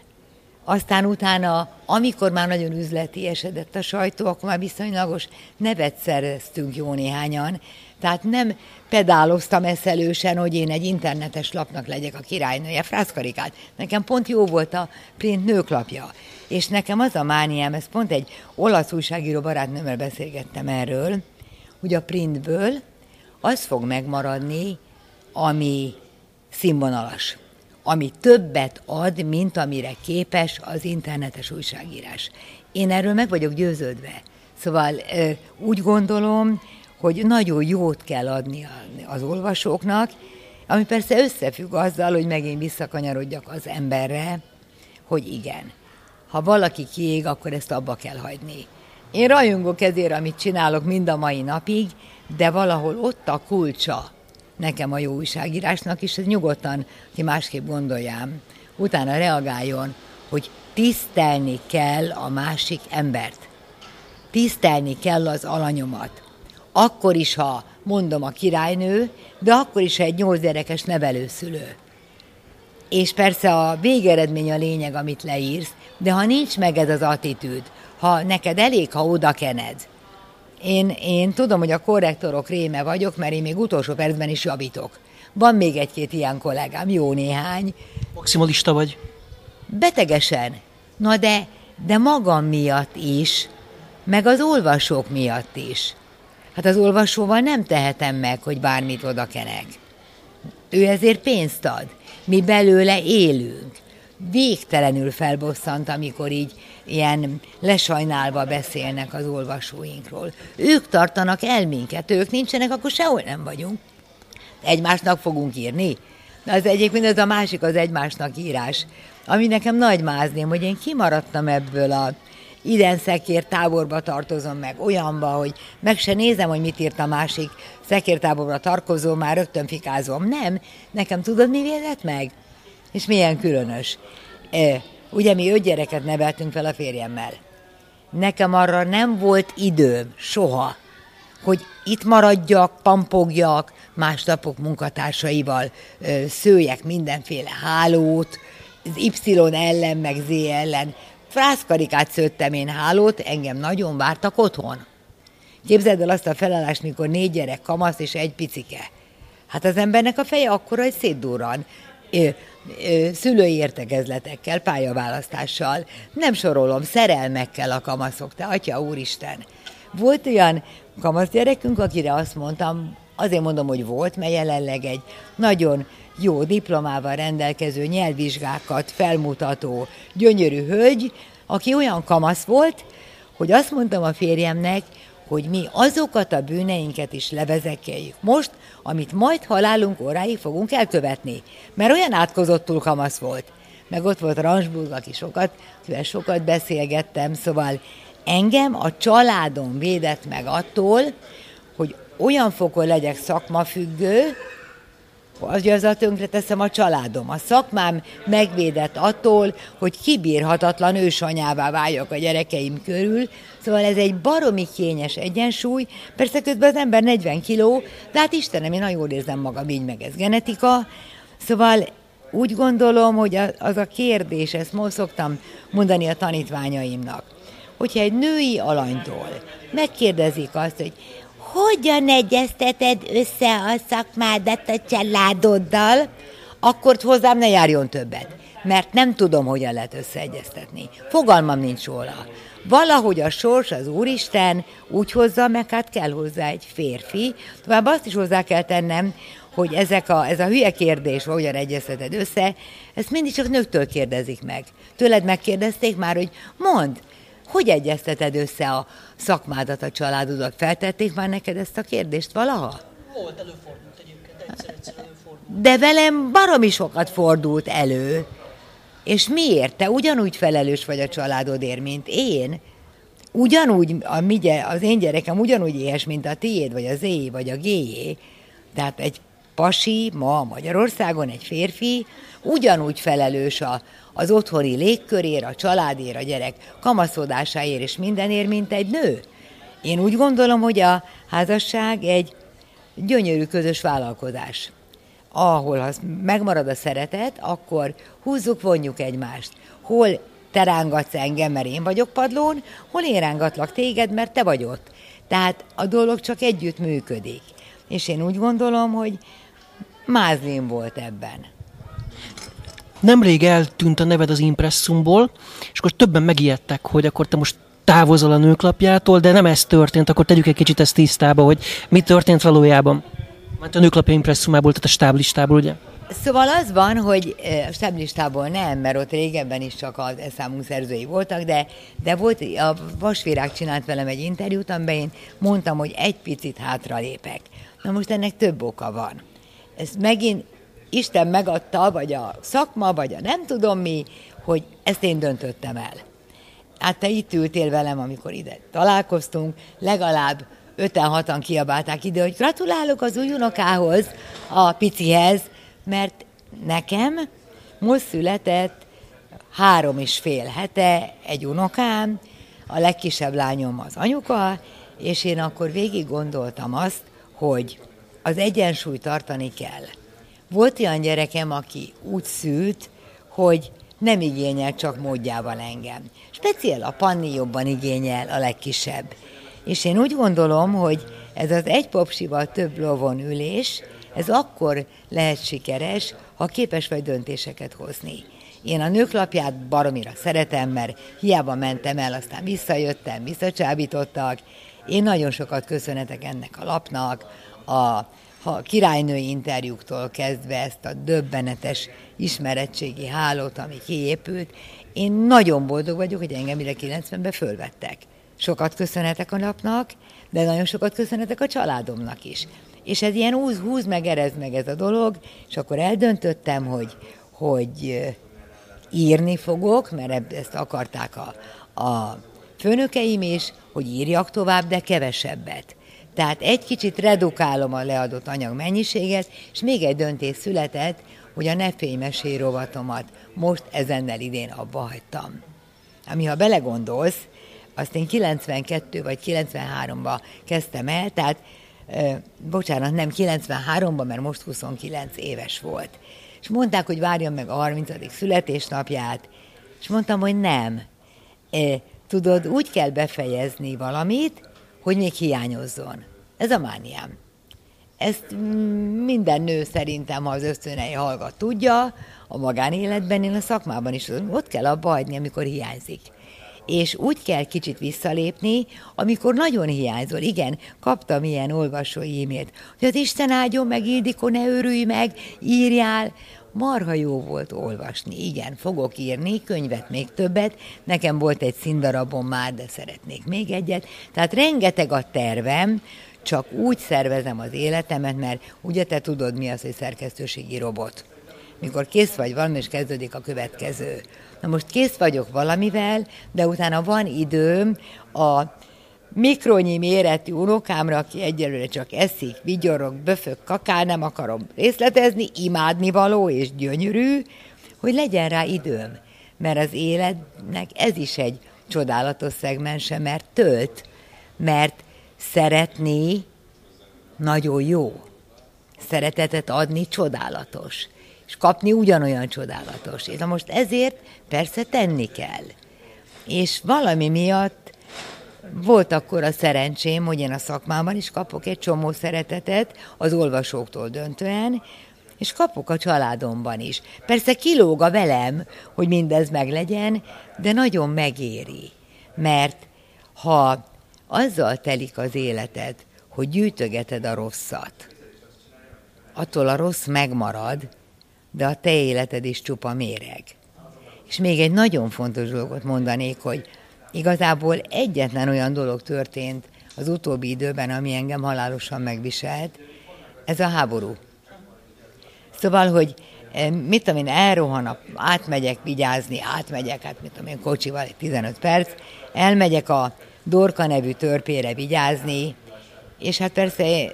Aztán utána, amikor már nagyon üzleti esedett a sajtó, akkor már viszonylagos nevet szereztünk jó néhányan, tehát nem pedáloztam eszelősen, hogy én egy internetes lapnak legyek a királynője, frászkarikát. Nekem pont jó volt a print nőklapja. És nekem az a mániám, ez pont egy olasz újságíró barátnőmmel beszélgettem erről, hogy a printből az fog megmaradni, ami színvonalas, ami többet ad, mint amire képes az internetes újságírás. Én erről meg vagyok győződve. Szóval úgy gondolom, hogy nagyon jót kell adni az olvasóknak, ami persze összefügg azzal, hogy megint visszakanyarodjak az emberre, hogy igen, ha valaki kiég, akkor ezt abba kell hagyni. Én rajongok ezért, amit csinálok mind a mai napig, de valahol ott a kulcsa nekem a jó újságírásnak, és ez nyugodtan, ki másképp gondoljám, utána reagáljon, hogy tisztelni kell a másik embert. Tisztelni kell az alanyomat. Akkor is, ha mondom a királynő, de akkor is, ha egy nyolc gyerekes nevelőszülő. És persze a végeredmény a lényeg, amit leírsz, de ha nincs meg ez az attitűd, ha neked elég, ha oda kened, én, én tudom, hogy a korrektorok réme vagyok, mert én még utolsó percben is javítok. Van még egy-két ilyen kollégám, jó néhány. Maximalista vagy? Betegesen. Na de, de magam miatt is, meg az olvasók miatt is. Hát az olvasóval nem tehetem meg, hogy bármit oda kenek. Ő ezért pénzt ad. Mi belőle élünk. Végtelenül felbosszant, amikor így ilyen lesajnálva beszélnek az olvasóinkról. Ők tartanak el minket, ők nincsenek, akkor sehol nem vagyunk. Egymásnak fogunk írni. Az egyik, mind ez a másik az egymásnak írás. Ami nekem nagy mázném, hogy én kimaradtam ebből a iden szekér táborba tartozom meg, olyanba, hogy meg se nézem, hogy mit írt a másik szekértáborba tartozó, már rögtön fikázom. Nem, nekem tudod, mi védett meg? És milyen különös. E, Ugye mi öt gyereket neveltünk fel a férjemmel. Nekem arra nem volt időm soha, hogy itt maradjak, pampogjak, másnapok munkatársaival szőjek mindenféle hálót, az Y ellen, meg Z ellen. Frászkarikát szőttem én hálót, engem nagyon vártak otthon. Képzeld el azt a felállást, mikor négy gyerek kamasz és egy picike. Hát az embernek a feje akkora, hogy szétdurran szülői értekezletekkel, pályaválasztással, nem sorolom, szerelmekkel a kamaszok, te atya úristen. Volt olyan kamasz gyerekünk, akire azt mondtam, azért mondom, hogy volt, mert jelenleg egy nagyon jó diplomával rendelkező nyelvvizsgákat felmutató gyönyörű hölgy, aki olyan kamasz volt, hogy azt mondtam a férjemnek, hogy mi azokat a bűneinket is levezekeljük most, amit majd halálunk óráig fogunk elkövetni. Mert olyan átkozottul kamasz volt. Meg ott volt Ransburg, aki sokat, sokat beszélgettem, szóval engem a családom védett meg attól, hogy olyan fokon legyek szakmafüggő, hogy azzal teszem a családom. A szakmám megvédett attól, hogy kibírhatatlan ősanyává váljak a gyerekeim körül, szóval ez egy baromi kényes egyensúly, persze közben az ember 40 kiló, de hát Istenem, én nagyon jól érzem magam így, meg ez genetika, szóval úgy gondolom, hogy az a kérdés, ezt most szoktam mondani a tanítványaimnak, hogyha egy női alanytól megkérdezik azt, hogy hogyan egyezteted össze a szakmádat a családoddal, akkor hozzám ne járjon többet, mert nem tudom, hogyan lehet összeegyeztetni. Fogalmam nincs róla. Valahogy a sors, az Úristen úgy hozza, meg hát kell hozzá egy férfi. Tovább azt is hozzá kell tennem, hogy ezek a, ez a hülye kérdés, hogyan egyezteted össze, ezt mindig csak nőktől kérdezik meg. Tőled megkérdezték már, hogy mondd, hogy egyezteted össze a szakmádat, a családodat? Feltették már neked ezt a kérdést valaha? Volt, előfordult egyébként, egyszer, egyszer előfordult. De velem baromi sokat fordult elő. És miért? Te ugyanúgy felelős vagy a családodért, mint én. Ugyanúgy, a mi, az én gyerekem ugyanúgy éhes, mint a tiéd, vagy az é, vagy a géjé. Tehát egy pasi ma Magyarországon, egy férfi ugyanúgy felelős a, az otthoni légkörér, a családér, a gyerek kamaszodásáért és mindenért, mint egy nő. Én úgy gondolom, hogy a házasság egy gyönyörű közös vállalkozás. Ahol ha megmarad a szeretet, akkor húzzuk, vonjuk egymást. Hol te rángatsz engem, mert én vagyok padlón, hol én rángatlak téged, mert te vagy ott. Tehát a dolog csak együtt működik. És én úgy gondolom, hogy Mázlin volt ebben nemrég eltűnt a neved az impresszumból, és akkor többen megijedtek, hogy akkor te most távozol a nőklapjától, de nem ez történt, akkor tegyük egy kicsit ezt tisztába, hogy mi történt valójában. Mert a nőklapja impresszumából, tehát a stáblistából, ugye? Szóval az van, hogy a stáblistából nem, mert ott régebben is csak az eszámunk szerzői voltak, de, de volt, a Vasvirág csinált velem egy interjút, amiben én mondtam, hogy egy picit hátra lépek. Na most ennek több oka van. Ez megint Isten megadta, vagy a szakma, vagy a nem tudom mi, hogy ezt én döntöttem el. Hát te itt ültél velem, amikor ide találkoztunk, legalább öten-hatan kiabálták ide, hogy gratulálok az új unokához, a picihez, mert nekem most született három és fél hete egy unokám, a legkisebb lányom az anyuka, és én akkor végig gondoltam azt, hogy az egyensúly tartani kell. Volt olyan gyerekem, aki úgy szült, hogy nem igényel csak módjával engem. Speciál a Panni jobban igényel, a legkisebb. És én úgy gondolom, hogy ez az egy popsival több lovon ülés, ez akkor lehet sikeres, ha képes vagy döntéseket hozni. Én a nőklapját baromira szeretem, mert hiába mentem el, aztán visszajöttem, visszacsábítottak. Én nagyon sokat köszönetek ennek a lapnak, a ha királynői interjúktól kezdve ezt a döbbenetes ismeretségi hálót, ami kiépült, én nagyon boldog vagyok, hogy engem ide 90-ben fölvettek. Sokat köszönhetek a napnak, de nagyon sokat köszönhetek a családomnak is. És ez ilyen húz, húz meg, erez meg ez a dolog, és akkor eldöntöttem, hogy, hogy írni fogok, mert ezt akarták a, a főnökeim is, hogy írjak tovább, de kevesebbet. Tehát egy kicsit redukálom a leadott anyag mennyiséget, és még egy döntés született, hogy a ne fénymesé rovatomat most ezennel idén abba hagytam. Ami ha belegondolsz, azt én 92 vagy 93-ba kezdtem el, tehát ö, bocsánat, nem 93-ban, mert most 29 éves volt. És mondták, hogy várjam meg a 30. születésnapját, és mondtam, hogy nem. E, tudod, úgy kell befejezni valamit, hogy még hiányozzon. Ez a mániám. Ezt minden nő szerintem, ha az ösztönei hallgat, tudja, a magánéletben, én a szakmában is, ott kell abba hagyni, amikor hiányzik. és úgy kell kicsit visszalépni, amikor nagyon hiányzol. Igen, kaptam ilyen olvasói e-mailt, hogy az Isten áldjon meg, Ildikó, ne örülj meg, írjál. Marha jó volt olvasni, igen, fogok írni, könyvet még többet, nekem volt egy színdarabom már, de szeretnék még egyet. Tehát rengeteg a tervem, csak úgy szervezem az életemet, mert ugye te tudod mi az, hogy szerkesztőségi robot. Mikor kész vagy valami, és kezdődik a következő. Na most kész vagyok valamivel, de utána van időm a mikronyi méretű unokámra, aki egyelőre csak eszik, vigyorog, böfög, kakál, nem akarom részletezni, imádni való és gyönyörű, hogy legyen rá időm. Mert az életnek ez is egy csodálatos szegmense, mert tölt, mert szeretni nagyon jó. Szeretetet adni csodálatos. És kapni ugyanolyan csodálatos. És na most ezért persze tenni kell. És valami miatt volt akkor a szerencsém, hogy én a szakmában is kapok egy csomó szeretetet, az olvasóktól döntően, és kapok a családomban is. Persze kilóg a velem, hogy mindez meglegyen, de nagyon megéri. Mert ha azzal telik az életed, hogy gyűjtögeted a rosszat, attól a rossz megmarad, de a te életed is csupa méreg. És még egy nagyon fontos dolgot mondanék, hogy igazából egyetlen olyan dolog történt az utóbbi időben, ami engem halálosan megviselt, ez a háború. Szóval, hogy eh, mit tudom én, elrohanok, átmegyek vigyázni, átmegyek, hát mit tudom én, kocsival 15 perc, elmegyek a Dorka nevű törpére vigyázni, és hát persze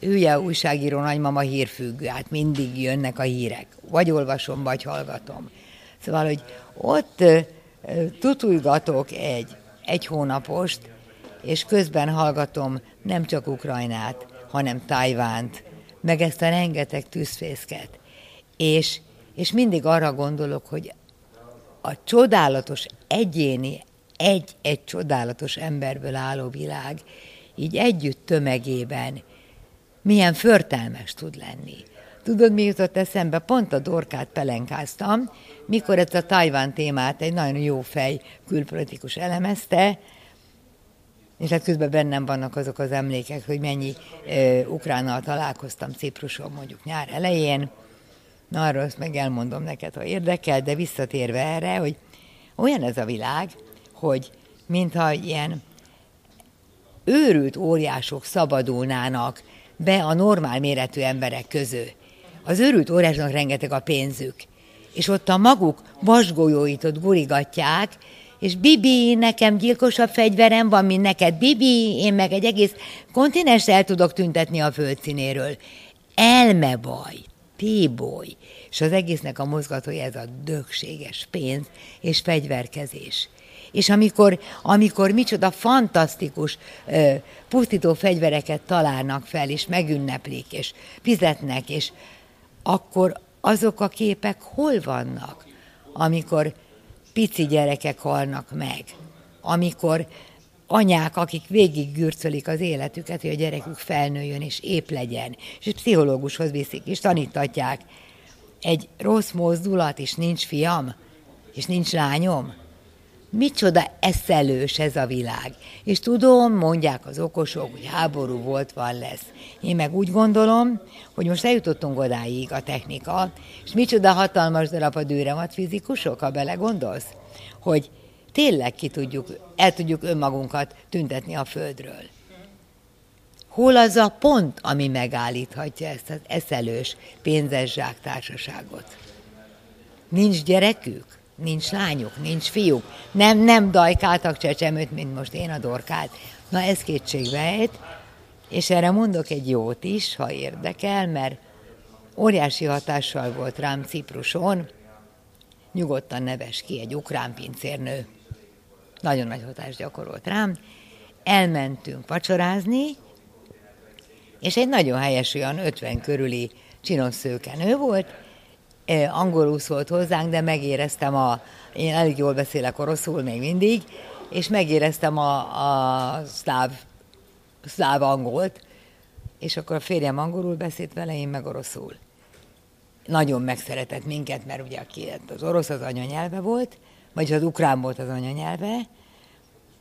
hülye újságíró nagymama hírfüggő, hát mindig jönnek a hírek. Vagy olvasom, vagy hallgatom. Szóval, hogy ott tutulgatok egy, egy hónapost, és közben hallgatom nem csak Ukrajnát, hanem Tajvánt, meg ezt a rengeteg tűzfészket. És, és mindig arra gondolok, hogy a csodálatos egyéni, egy-egy csodálatos emberből álló világ így együtt tömegében milyen förtelmes tud lenni. Tudod, mi jutott eszembe? Pont a dorkát pelenkáztam, mikor ezt a Tajván témát egy nagyon jó fej külpolitikus elemezte, és hát közben bennem vannak azok az emlékek, hogy mennyi ö, ukránnal találkoztam Cipruson mondjuk nyár elején. Na, arról azt meg elmondom neked, ha érdekel, de visszatérve erre, hogy olyan ez a világ, hogy mintha ilyen őrült óriások szabadulnának be a normál méretű emberek közül. Az őrült óriásnak rengeteg a pénzük, és ott a maguk vasgolyóit ott gurigatják, és Bibi, nekem gyilkosabb fegyverem van, mint neked, Bibi, én meg egy egész kontinens el tudok tüntetni a földszínéről. Elmebaj, téboly, és az egésznek a mozgatója ez a dögséges pénz és fegyverkezés. És amikor, amikor micsoda fantasztikus ö, pusztító fegyvereket találnak fel, és megünneplik, és fizetnek, és akkor azok a képek hol vannak, amikor pici gyerekek halnak meg, amikor anyák, akik végig gürcölik az életüket, hogy a gyerekük felnőjön és épp legyen, és pszichológushoz viszik, és tanítatják. Egy rossz mozdulat, és nincs fiam, és nincs lányom, micsoda eszelős ez a világ. És tudom, mondják az okosok, hogy háború volt, van lesz. Én meg úgy gondolom, hogy most eljutottunk odáig a technika, és micsoda hatalmas darab a dűremat fizikusok, ha belegondolsz, hogy tényleg ki tudjuk, el tudjuk önmagunkat tüntetni a földről. Hol az a pont, ami megállíthatja ezt az eszelős, pénzes zsáktársaságot? Nincs gyerekük? Nincs lányuk, nincs fiúk. Nem, nem dajkáltak csecsemőt, mint most én a dorkát. Na ez kétségbejt, és erre mondok egy jót is, ha érdekel, mert óriási hatással volt rám Cipruson, nyugodtan neves ki egy ukrán pincérnő. Nagyon nagy hatást gyakorolt rám. Elmentünk vacsorázni, és egy nagyon helyes, olyan 50 körüli csinos szőkenő volt, angolul szólt hozzánk, de megéreztem a, én elég jól beszélek oroszul még mindig, és megéreztem a, a szláv, szláv angolt, és akkor a férjem angolul beszélt vele, én meg oroszul. Nagyon megszeretett minket, mert ugye aki az orosz az anyanyelve volt, vagy az ukrán volt az anyanyelve,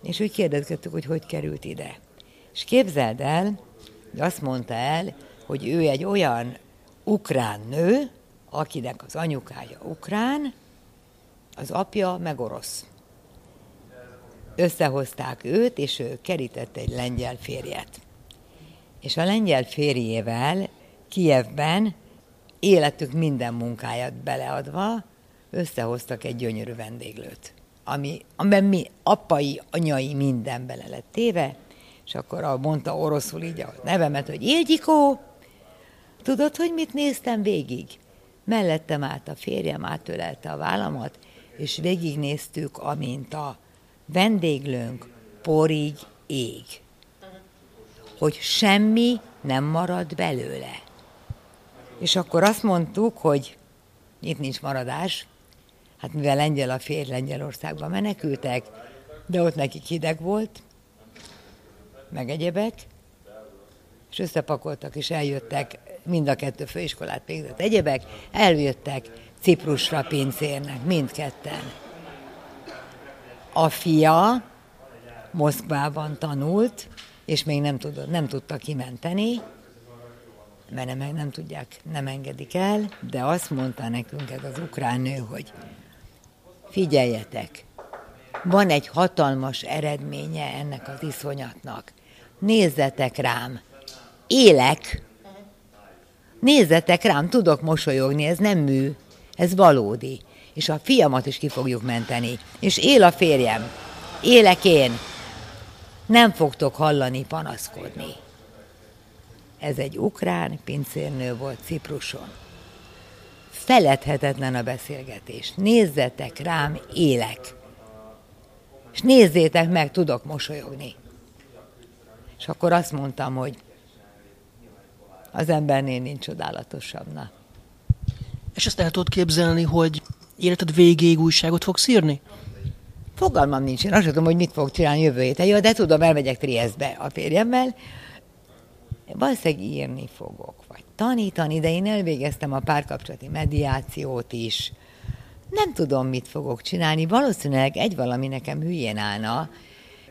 És úgy kérdezgettük, hogy hogy került ide. És képzeld el, hogy azt mondta el, hogy ő egy olyan ukrán nő, akinek az anyukája ukrán, az apja meg orosz. Összehozták őt, és ő kerített egy lengyel férjet. És a lengyel férjével Kijevben életük minden munkáját beleadva összehoztak egy gyönyörű vendéglőt, ami, amiben mi, apai, anyai minden bele lett téve, és akkor mondta oroszul így a nevemet, hogy Ildikó, tudod, hogy mit néztem végig? Mellettem állt a férjem, átölelte a vállamat, és végignéztük, amint a vendéglőnk porig ég. Hogy semmi nem marad belőle. És akkor azt mondtuk, hogy itt nincs maradás, hát mivel lengyel a férj Lengyelországba menekültek, de ott nekik hideg volt, meg egyebek, és összepakoltak, és eljöttek, mind a kettő főiskolát végzett egyebek, eljöttek Ciprusra pincérnek, mindketten. A fia Moszkvában tanult, és még nem, tudod, nem tudta kimenteni, mert nem, nem tudják, nem engedik el, de azt mondta nekünk ez az ukrán nő, hogy figyeljetek, van egy hatalmas eredménye ennek az iszonyatnak. Nézzetek rám, élek, nézzetek rám, tudok mosolyogni, ez nem mű, ez valódi. És a fiamat is ki fogjuk menteni. És él a férjem, élek én, nem fogtok hallani panaszkodni. Ez egy ukrán pincérnő volt Cipruson. Feledhetetlen a beszélgetés. Nézzetek rám, élek. És nézzétek meg, tudok mosolyogni. És akkor azt mondtam, hogy az embernél nincs csodálatosabbna. És ezt el tudod képzelni, hogy életed végéig újságot fogsz írni? Fogalmam nincs, én azt tudom, hogy mit fog csinálni jövő héten. Jó, de tudom, elmegyek Triestbe a férjemmel, valószínűleg írni fogok, vagy tanítani, de én elvégeztem a párkapcsolati mediációt is. Nem tudom, mit fogok csinálni. Valószínűleg egy valami nekem hülyén állna,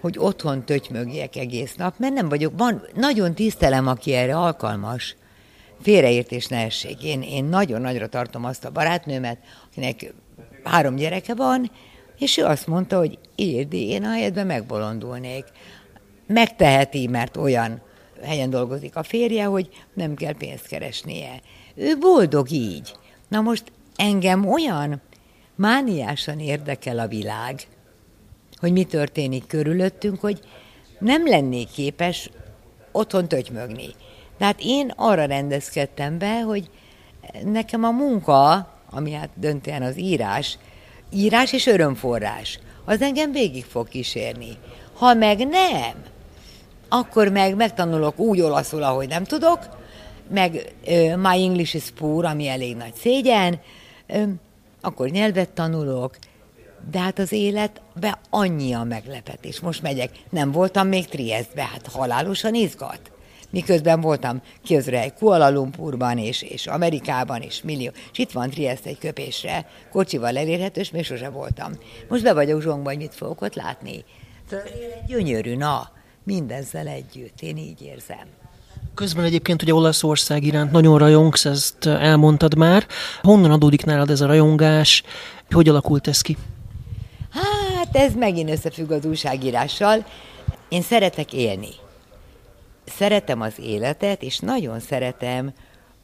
hogy otthon tötymögjek egész nap, mert nem vagyok, van, nagyon tisztelem, aki erre alkalmas. Félreértés ne essék. Én, én nagyon nagyra tartom azt a barátnőmet, akinek három gyereke van, és ő azt mondta, hogy írdi, én a helyetben megbolondulnék. Megteheti, mert olyan helyen dolgozik a férje, hogy nem kell pénzt keresnie. Ő boldog így. Na most engem olyan mániásan érdekel a világ, hogy mi történik körülöttünk, hogy nem lennék képes otthon tötymögni. Tehát én arra rendezkedtem be, hogy nekem a munka, ami hát döntően az írás, írás és örömforrás, az engem végig fog kísérni. Ha meg nem, akkor meg megtanulok úgy olaszul, ahogy nem tudok, meg uh, My English is poor, ami elég nagy szégyen, uh, akkor nyelvet tanulok, de hát az életbe annyi a meglepetés. Most megyek, nem voltam még Triestbe, hát halálosan izgat. Miközben voltam közre Kuala Lumpurban és, és Amerikában is millió. És itt van Trieste egy köpésre, kocsival elérhető, és még sose voltam. Most be vagyok zsongban, hogy mit fogok ott látni. Gyönyörű, na mindezzel együtt, én így érzem. Közben egyébként ugye Olaszország iránt nagyon rajongsz, ezt elmondtad már. Honnan adódik nálad ez a rajongás? Hogy alakult ez ki? Hát ez megint összefügg az újságírással. Én szeretek élni. Szeretem az életet, és nagyon szeretem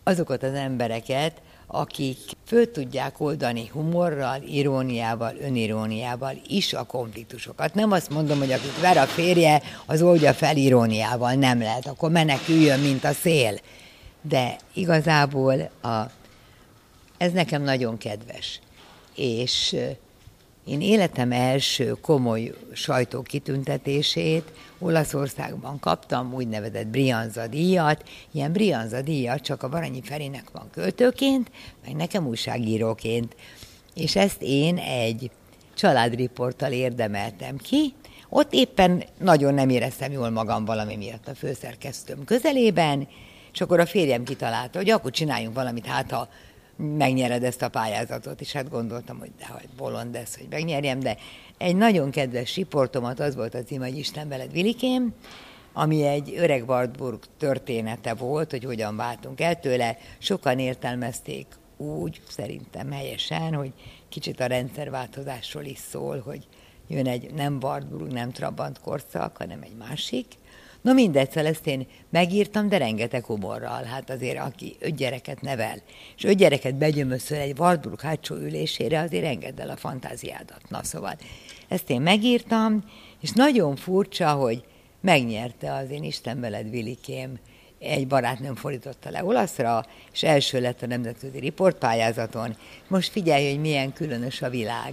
azokat az embereket, akik föl tudják oldani humorral, iróniával, öniróniával is a konfliktusokat. Nem azt mondom, hogy akit ver a férje, az oldja fel iróniával, nem lehet, akkor meneküljön, mint a szél. De igazából a, ez nekem nagyon kedves. És én életem első komoly sajtókitüntetését Olaszországban kaptam úgynevezett Brianza díjat. Ilyen Brianza díjat csak a Baranyi Ferinek van költőként, meg nekem újságíróként. És ezt én egy családriporttal érdemeltem ki. Ott éppen nagyon nem éreztem jól magam valami miatt a főszerkesztőm közelében, és akkor a férjem kitalálta, hogy akkor csináljunk valamit, hát ha megnyered ezt a pályázatot, és hát gondoltam, hogy de hogy bolond lesz, hogy megnyerjem, de egy nagyon kedves riportomat, az volt a cím, hogy Isten veled Vilikém, ami egy öreg Wartburg története volt, hogy hogyan váltunk el tőle. Sokan értelmezték úgy, szerintem helyesen, hogy kicsit a rendszerváltozásról is szól, hogy jön egy nem Wartburg, nem Trabant korszak, hanem egy másik. No mindegy, szóval ezt én megírtam, de rengeteg humorral. Hát azért, aki öt gyereket nevel, és öt gyereket begyömöszöl egy Wartburg hátsó ülésére, azért engedd el a fantáziádat. Na szóval, ezt én megírtam, és nagyon furcsa, hogy megnyerte az én Isten veled Vilikém, egy barátnőm fordította le olaszra, és első lett a nemzetközi riportpályázaton. Most figyelj, hogy milyen különös a világ,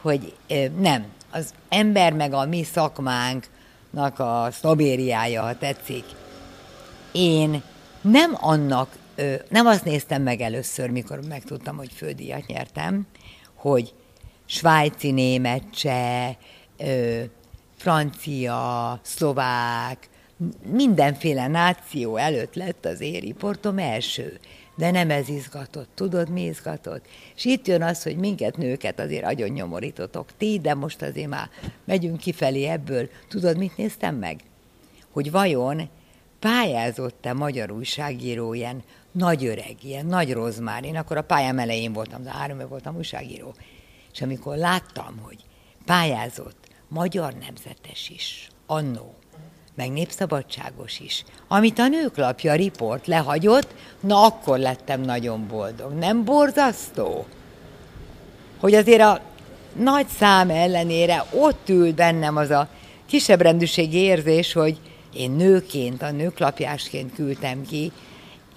hogy nem, az ember meg a mi szakmánknak a sznobériája, ha tetszik. Én nem annak, nem azt néztem meg először, mikor megtudtam, hogy fődíjat nyertem, hogy svájci, német, cseh, francia, szlovák, mindenféle náció előtt lett az én riportom első. De nem ez izgatott. Tudod, mi izgatott? És itt jön az, hogy minket nőket azért agyon nyomorítotok ti, de most azért már megyünk kifelé ebből. Tudod, mit néztem meg? Hogy vajon pályázott-e magyar újságíró ilyen nagy öreg, ilyen nagy rozmár. Én akkor a pályám elején voltam, de három voltam újságíró. És amikor láttam, hogy pályázott magyar nemzetes is, annó, meg népszabadságos is. Amit a nőklapja riport lehagyott, na akkor lettem nagyon boldog. Nem borzasztó? Hogy azért a nagy szám ellenére ott ül bennem az a kisebb rendűségi érzés, hogy én nőként, a nőklapjásként küldtem ki,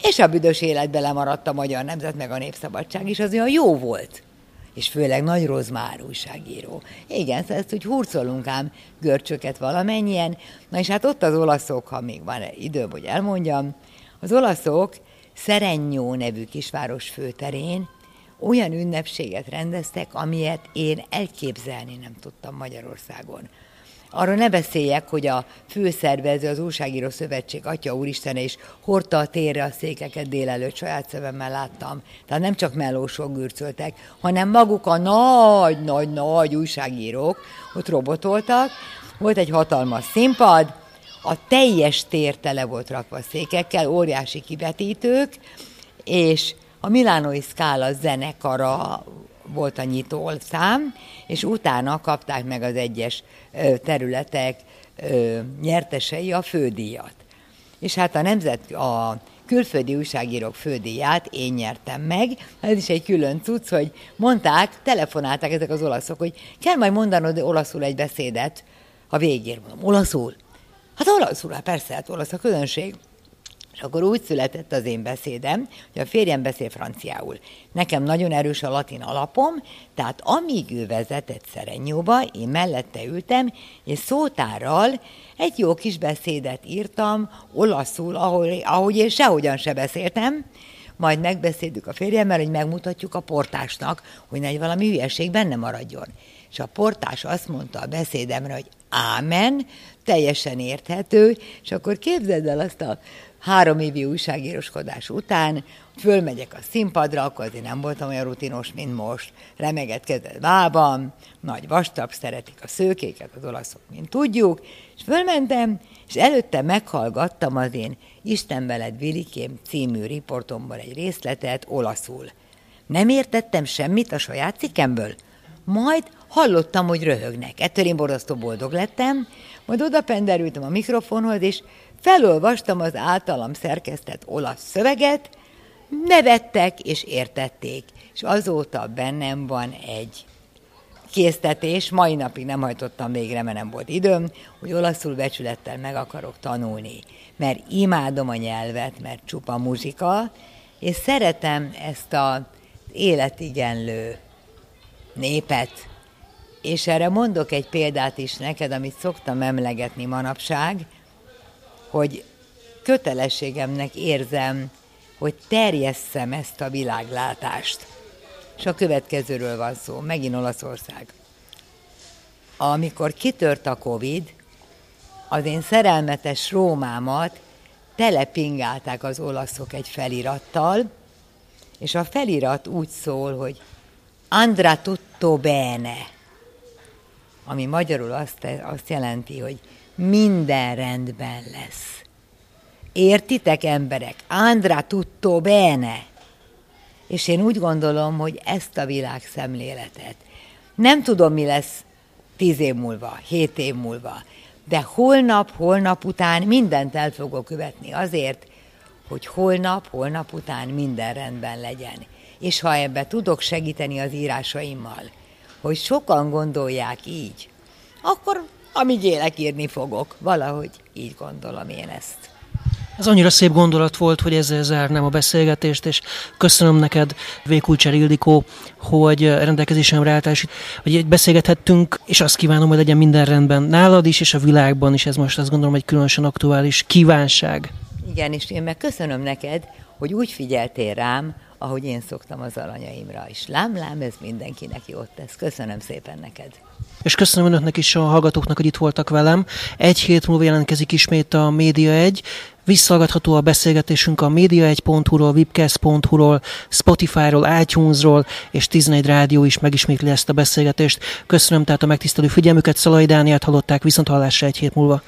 és a büdös életbe lemaradt a magyar nemzet meg a népszabadság is, az olyan jó volt és főleg Nagy Rozmár újságíró. Igen, szóval ezt úgy hurcolunk ám görcsöket valamennyien. Na és hát ott az olaszok, ha még van időm, hogy elmondjam, az olaszok Szerennyó nevű kisváros főterén olyan ünnepséget rendeztek, amilyet én elképzelni nem tudtam Magyarországon. Arra ne beszéljek, hogy a főszervező, az Újságíró Szövetség, Atya Úristen, és hordta a térre a székeket délelőtt, saját szememmel láttam. Tehát nem csak melósok gürcöltek, hanem maguk a nagy, nagy, nagy újságírók ott robotoltak. Volt egy hatalmas színpad, a teljes tér tele volt rakva székekkel, óriási kivetítők, és a Milánói Scala zenekara volt a nyitó szám, és utána kapták meg az egyes területek nyertesei a fődíjat. És hát a nemzet, a külföldi újságírók fődíját én nyertem meg. Ez is egy külön cucc, hogy mondták, telefonálták ezek az olaszok, hogy kell majd mondanod olaszul egy beszédet a végén. Mondom, olaszul? Hát olaszul, hát persze, hát olasz a közönség. És akkor úgy született az én beszédem, hogy a férjem beszél franciául. Nekem nagyon erős a latin alapom, tehát amíg ő vezetett Szerenyóba, én mellette ültem, és szótárral egy jó kis beszédet írtam olaszul, ahogy, ahogy én sehogyan se beszéltem, majd megbeszéljük a férjemmel, hogy megmutatjuk a portásnak, hogy ne valami hülyeség benne maradjon. És a portás azt mondta a beszédemre, hogy ámen, teljesen érthető, és akkor képzeld el azt a három évi újságíroskodás után fölmegyek a színpadra, akkor azért nem voltam olyan rutinos, mint most. Remeget kezdett lábam, nagy vastag, szeretik a szőkéket, az olaszok, mint tudjuk, és fölmentem, és előtte meghallgattam az én Isten veled Vilikém című riportomban egy részletet olaszul. Nem értettem semmit a saját cikkemből. Majd hallottam, hogy röhögnek. Ettől én borzasztó boldog lettem, majd oda penderültem a mikrofonhoz, és felolvastam az általam szerkesztett olasz szöveget, nevettek és értették, és azóta bennem van egy késztetés, mai napig nem hajtottam végre, mert nem volt időm, hogy olaszul becsülettel meg akarok tanulni, mert imádom a nyelvet, mert csupa muzsika, és szeretem ezt a életigenlő népet, és erre mondok egy példát is neked, amit szoktam emlegetni manapság, hogy kötelességemnek érzem, hogy terjesszem ezt a világlátást. És a következőről van szó, megint Olaszország. Amikor kitört a Covid, az én szerelmetes Rómámat telepingálták az olaszok egy felirattal, és a felirat úgy szól, hogy Andra tutto bene, ami magyarul azt, azt jelenti, hogy minden rendben lesz. Értitek, emberek? Andra tutto bene. És én úgy gondolom, hogy ezt a világ szemléletet nem tudom, mi lesz tíz év múlva, hét év múlva, de holnap, holnap után mindent el fogok követni azért, hogy holnap, holnap után minden rendben legyen. És ha ebbe tudok segíteni az írásaimmal, hogy sokan gondolják így, akkor amíg élek, írni fogok. Valahogy így gondolom én ezt. Ez annyira szép gondolat volt, hogy ezzel zárnám a beszélgetést, és köszönöm neked, Vékulcsár Ildikó, hogy rendelkezésemre álltál, és hogy beszélgethettünk, és azt kívánom, hogy legyen minden rendben nálad is, és a világban is. Ez most azt gondolom egy különösen aktuális kívánság. Igen, és én meg köszönöm neked, hogy úgy figyeltél rám, ahogy én szoktam az alanyaimra is. Lám, lám, ez mindenkinek jót tesz. Köszönöm szépen neked. És köszönöm önöknek is a hallgatóknak, hogy itt voltak velem. Egy hét múlva jelentkezik ismét a Média 1. Visszallgatható a beszélgetésünk a média1.hu-ról, webcast.hu-ról, Spotify-ról, iTunes-ról, és 11 rádió is megismétli ezt a beszélgetést. Köszönöm tehát a megtisztelő figyelmüket, Szalai Dániát hallották, viszont hallásra egy hét múlva.